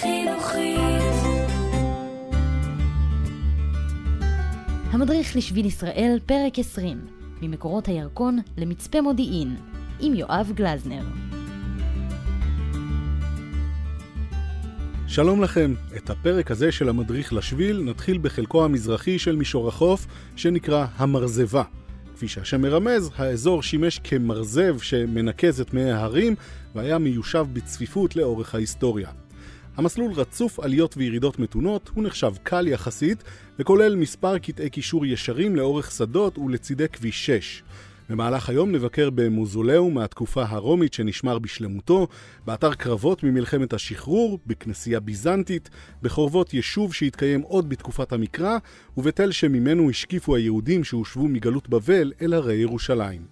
חינוכית. המדריך לשביל ישראל, פרק 20, ממקורות הירקון למצפה מודיעין, עם יואב גלזנר. שלום לכם, את הפרק הזה של המדריך לשביל נתחיל בחלקו המזרחי של מישור החוף, שנקרא המרזבה. כפי שהשם מרמז, האזור שימש כמרזב שמנקז את מי ההרים והיה מיושב בצפיפות לאורך ההיסטוריה. המסלול רצוף עליות וירידות מתונות, הוא נחשב קל יחסית, וכולל מספר קטעי קישור ישרים לאורך שדות ולצידי כביש 6. במהלך היום נבקר במוזולאום מהתקופה הרומית שנשמר בשלמותו, באתר קרבות ממלחמת השחרור, בכנסייה ביזנטית, בחורבות יישוב שהתקיים עוד בתקופת המקרא, ובתל שממנו השקיפו היהודים שהושבו מגלות בבל אל הרי ירושלים.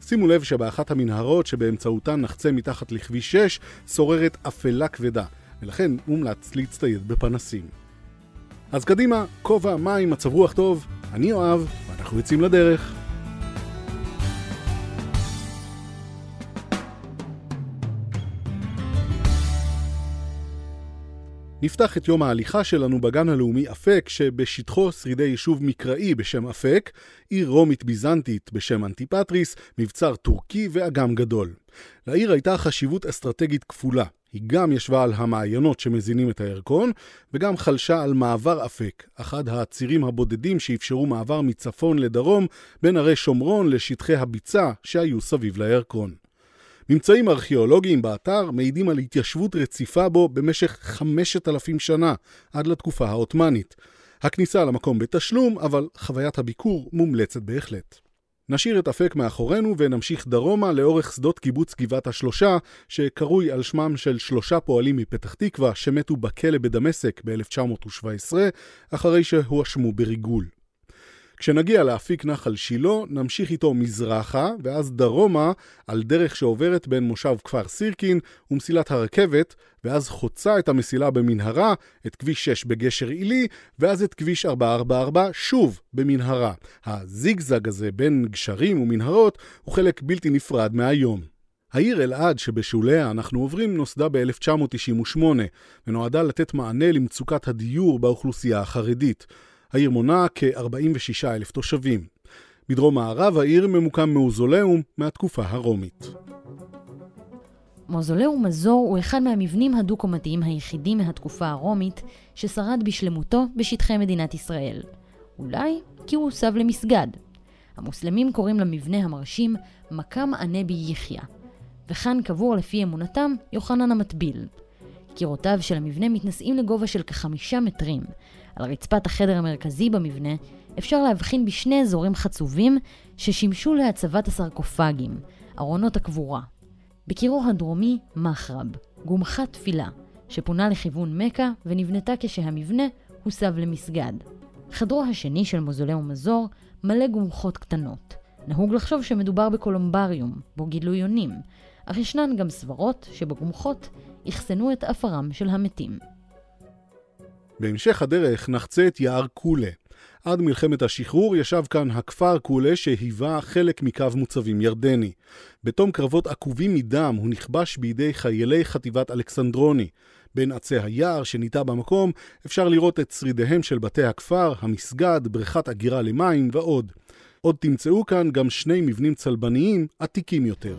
שימו לב שבאחת המנהרות שבאמצעותן נחצה מתחת לכביש 6 שוררת אפלה כבדה, ולכן מומלץ להצטייד בפנסים. אז קדימה, כובע, מים, מצב רוח טוב, אני אוהב, ואנחנו יוצאים לדרך. נפתח את יום ההליכה שלנו בגן הלאומי אפק, שבשטחו שרידי יישוב מקראי בשם אפק, עיר רומית ביזנטית בשם אנטיפטריס, מבצר טורקי ואגם גדול. לעיר הייתה חשיבות אסטרטגית כפולה. היא גם ישבה על המעיינות שמזינים את הירקון, וגם חלשה על מעבר אפק, אחד הצירים הבודדים שאפשרו מעבר מצפון לדרום בין הרי שומרון לשטחי הביצה שהיו סביב לירקון. ממצאים ארכיאולוגיים באתר מעידים על התיישבות רציפה בו במשך 5,000 שנה, עד לתקופה העות'מאנית. הכניסה למקום בתשלום, אבל חוויית הביקור מומלצת בהחלט. נשאיר את אפק מאחורינו ונמשיך דרומה לאורך שדות קיבוץ גבעת השלושה, שקרוי על שמם של שלושה פועלים מפתח תקווה שמתו בכלא בדמשק ב-1917, אחרי שהואשמו בריגול. כשנגיע להפיק נחל שילה, נמשיך איתו מזרחה, ואז דרומה, על דרך שעוברת בין מושב כפר סירקין ומסילת הרכבת, ואז חוצה את המסילה במנהרה, את כביש 6 בגשר עילי, ואז את כביש 444 שוב במנהרה. הזיגזג הזה בין גשרים ומנהרות הוא חלק בלתי נפרד מהיום. העיר אלעד שבשוליה אנחנו עוברים נוסדה ב-1998 ונועדה לתת מענה למצוקת הדיור באוכלוסייה החרדית. העיר מונה כ-46 אלף תושבים. בדרום מערב העיר ממוקם מאוזולאום מהתקופה הרומית. מוזולאום מזור הוא אחד מהמבנים הדו-קומתיים היחידים מהתקופה הרומית ששרד בשלמותו בשטחי מדינת ישראל. אולי כי הוא הוסב למסגד. המוסלמים קוראים למבנה המרשים מקם ענבי יחיא, וכאן קבור לפי אמונתם יוחנן המטביל. קירותיו של המבנה מתנשאים לגובה של כחמישה מטרים, על רצפת החדר המרכזי במבנה אפשר להבחין בשני אזורים חצובים ששימשו להצבת הסרקופגים, ארונות הקבורה. בקירו הדרומי, מחרב, גומחה תפילה, שפונה לכיוון מכה ונבנתה כשהמבנה הוסב למסגד. חדרו השני של מוזולאום מזור מלא גומחות קטנות. נהוג לחשוב שמדובר בקולומבריום, בו גילו יונים, אך ישנן גם סברות שבגומחות אחסנו את עפרם של המתים. בהמשך הדרך נחצה את יער קולה. עד מלחמת השחרור ישב כאן הכפר קולה שהיווה חלק מקו מוצבים ירדני. בתום קרבות עקובים מדם הוא נכבש בידי חיילי חטיבת אלכסנדרוני. בין עצי היער שניטע במקום אפשר לראות את שרידיהם של בתי הכפר, המסגד, בריכת אגירה למים ועוד. עוד תמצאו כאן גם שני מבנים צלבניים עתיקים יותר.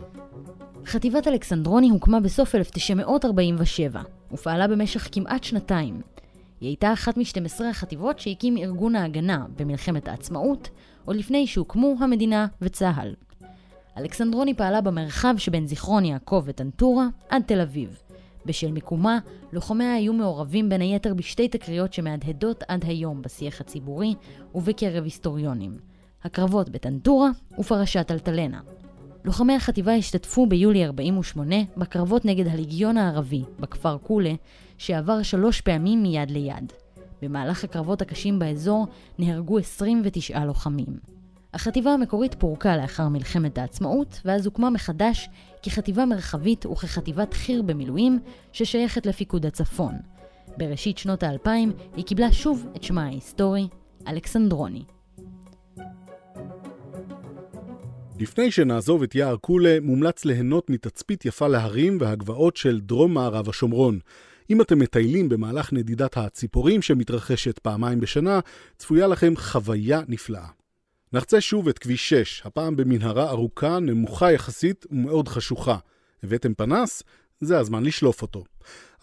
חטיבת אלכסנדרוני הוקמה בסוף 1947 ופעלה במשך כמעט שנתיים. היא הייתה אחת מ-12 החטיבות שהקים ארגון ההגנה במלחמת העצמאות, עוד לפני שהוקמו המדינה וצה"ל. אלכסנדרוני פעלה במרחב שבין זיכרון יעקב וטנטורה עד תל אביב. בשל מיקומה, לוחמיה היו מעורבים בין היתר בשתי תקריות שמהדהדות עד היום בשיח הציבורי ובקרב היסטוריונים. הקרבות בטנטורה ופרשת אלטלנה. לוחמי החטיבה השתתפו ביולי 48 בקרבות נגד הליגיון הערבי בכפר קולה, שעבר שלוש פעמים מיד ליד. במהלך הקרבות הקשים באזור נהרגו 29 לוחמים. החטיבה המקורית פורקה לאחר מלחמת העצמאות, ואז הוקמה מחדש כחטיבה מרחבית וכחטיבת חי"ר במילואים, ששייכת לפיקוד הצפון. בראשית שנות האלפיים היא קיבלה שוב את שמה ההיסטורי, אלכסנדרוני. לפני שנעזוב את יער קולה, מומלץ ליהנות מתצפית יפה להרים והגבעות של דרום מערב השומרון. אם אתם מטיילים במהלך נדידת הציפורים שמתרחשת פעמיים בשנה, צפויה לכם חוויה נפלאה. נחצה שוב את כביש 6, הפעם במנהרה ארוכה, נמוכה יחסית ומאוד חשוכה. הבאתם פנס? זה הזמן לשלוף אותו.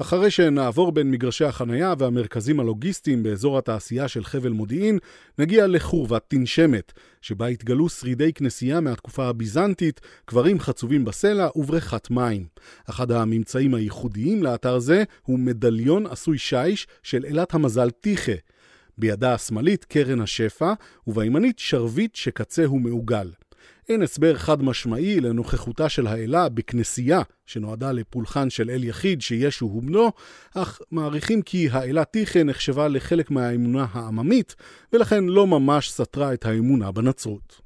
אחרי שנעבור בין מגרשי החנייה והמרכזים הלוגיסטיים באזור התעשייה של חבל מודיעין, נגיע לחורבת תנשמת, שבה התגלו שרידי כנסייה מהתקופה הביזנטית, קברים חצובים בסלע ובריכת מים. אחד הממצאים הייחודיים לאתר זה הוא מדליון עשוי שיש של אלת המזל טיחה. בידה השמאלית קרן השפע, ובימנית שרביט שקצהו מעוגל. אין הסבר חד משמעי לנוכחותה של האלה בכנסייה שנועדה לפולחן של אל יחיד שישו הוא בנו, אך מעריכים כי האלה טיכה נחשבה לחלק מהאמונה העממית, ולכן לא ממש סתרה את האמונה בנצרות.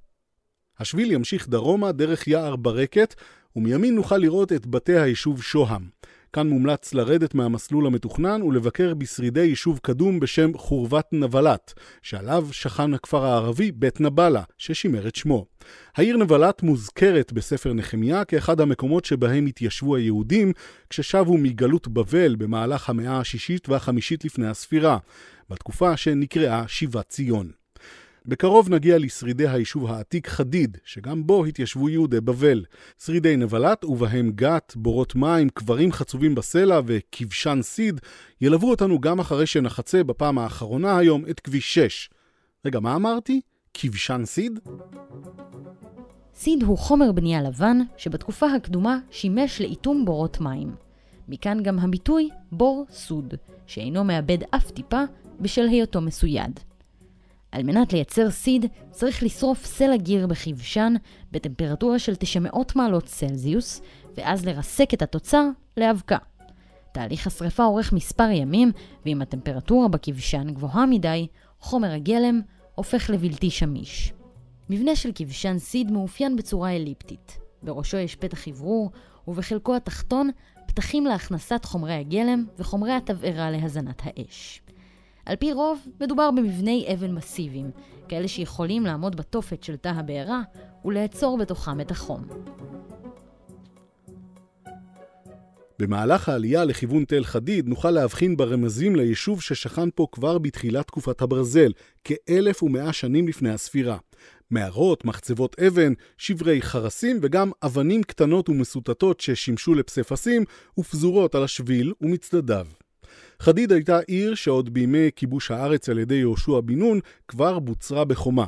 השביל ימשיך דרומה דרך יער ברקת, ומימין נוכל לראות את בתי היישוב שוהם. כאן מומלץ לרדת מהמסלול המתוכנן ולבקר בשרידי יישוב קדום בשם חורבת נבלת, שעליו שכן הכפר הערבי בית נבלה, ששימר את שמו. העיר נבלת מוזכרת בספר נחמיה כאחד המקומות שבהם התיישבו היהודים כששבו מגלות בבל במהלך המאה השישית והחמישית לפני הספירה, בתקופה שנקראה שיבת ציון. בקרוב נגיע לשרידי היישוב העתיק חדיד, שגם בו התיישבו יהודי בבל. שרידי נבלת ובהם גת, בורות מים, קברים חצובים בסלע וכבשן סיד, ילוו אותנו גם אחרי שנחצה בפעם האחרונה היום את כביש 6. רגע, מה אמרתי? כבשן סיד? סיד הוא חומר בנייה לבן שבתקופה הקדומה שימש לאיתום בורות מים. מכאן גם הביטוי בור סוד, שאינו מאבד אף טיפה בשל היותו מסויד. על מנת לייצר סיד צריך לשרוף סלע גיר בכבשן בטמפרטורה של 900 מעלות צלזיוס, ואז לרסק את התוצר לאבקה. תהליך השרפה אורך מספר ימים, ואם הטמפרטורה בכבשן גבוהה מדי, חומר הגלם הופך לבלתי שמיש. מבנה של כבשן סיד מאופיין בצורה אליפטית. בראשו יש פתח אוורור, ובחלקו התחתון פתחים להכנסת חומרי הגלם וחומרי התבערה להזנת האש. על פי רוב, מדובר במבני אבן מסיביים, כאלה שיכולים לעמוד בתופת של תא הבעירה ולעצור בתוכם את החום. במהלך העלייה לכיוון תל חדיד נוכל להבחין ברמזים ליישוב ששכן פה כבר בתחילת תקופת הברזל, כאלף ומאה שנים לפני הספירה. מערות, מחצבות אבן, שברי חרסים וגם אבנים קטנות ומסוטטות ששימשו לפסיפסים ופזורות על השביל ומצדדיו. חדיד הייתה עיר שעוד בימי כיבוש הארץ על ידי יהושע בן נון כבר בוצרה בחומה.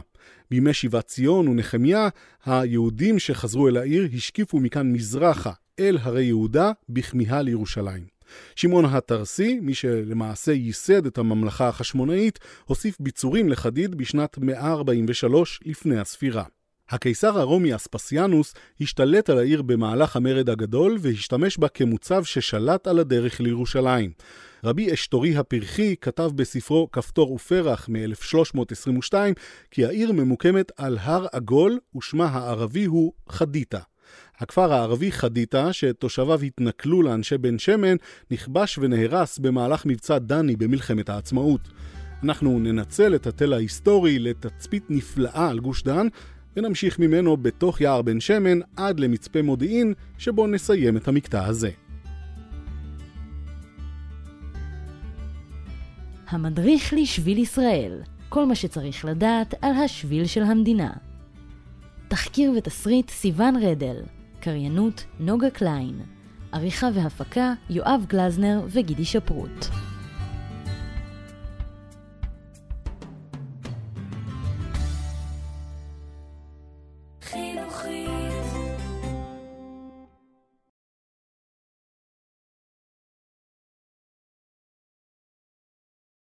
בימי שיבת ציון ונחמיה, היהודים שחזרו אל העיר השקיפו מכאן מזרחה, אל הרי יהודה, בכמיהה לירושלים. שמעון התרסי, מי שלמעשה ייסד את הממלכה החשמונאית, הוסיף ביצורים לחדיד בשנת 143 לפני הספירה. הקיסר הרומי אספסיאנוס השתלט על העיר במהלך המרד הגדול והשתמש בה כמוצב ששלט על הדרך לירושלים. רבי אשתורי הפרחי כתב בספרו כפתור ופרח מ-1322 כי העיר ממוקמת על הר עגול ושמה הערבי הוא חדיתה. הכפר הערבי חדיתה, שתושביו התנכלו לאנשי בן שמן, נכבש ונהרס במהלך מבצע דני במלחמת העצמאות. אנחנו ננצל את התל ההיסטורי לתצפית נפלאה על גוש דן, ונמשיך ממנו בתוך יער בן שמן עד למצפה מודיעין, שבו נסיים את המקטע הזה. המדריך לשביל ישראל, כל מה שצריך לדעת על השביל של המדינה. תחקיר ותסריט סיון רדל, קריינות נוגה קליין, עריכה והפקה יואב גלזנר וגידי שפרוט.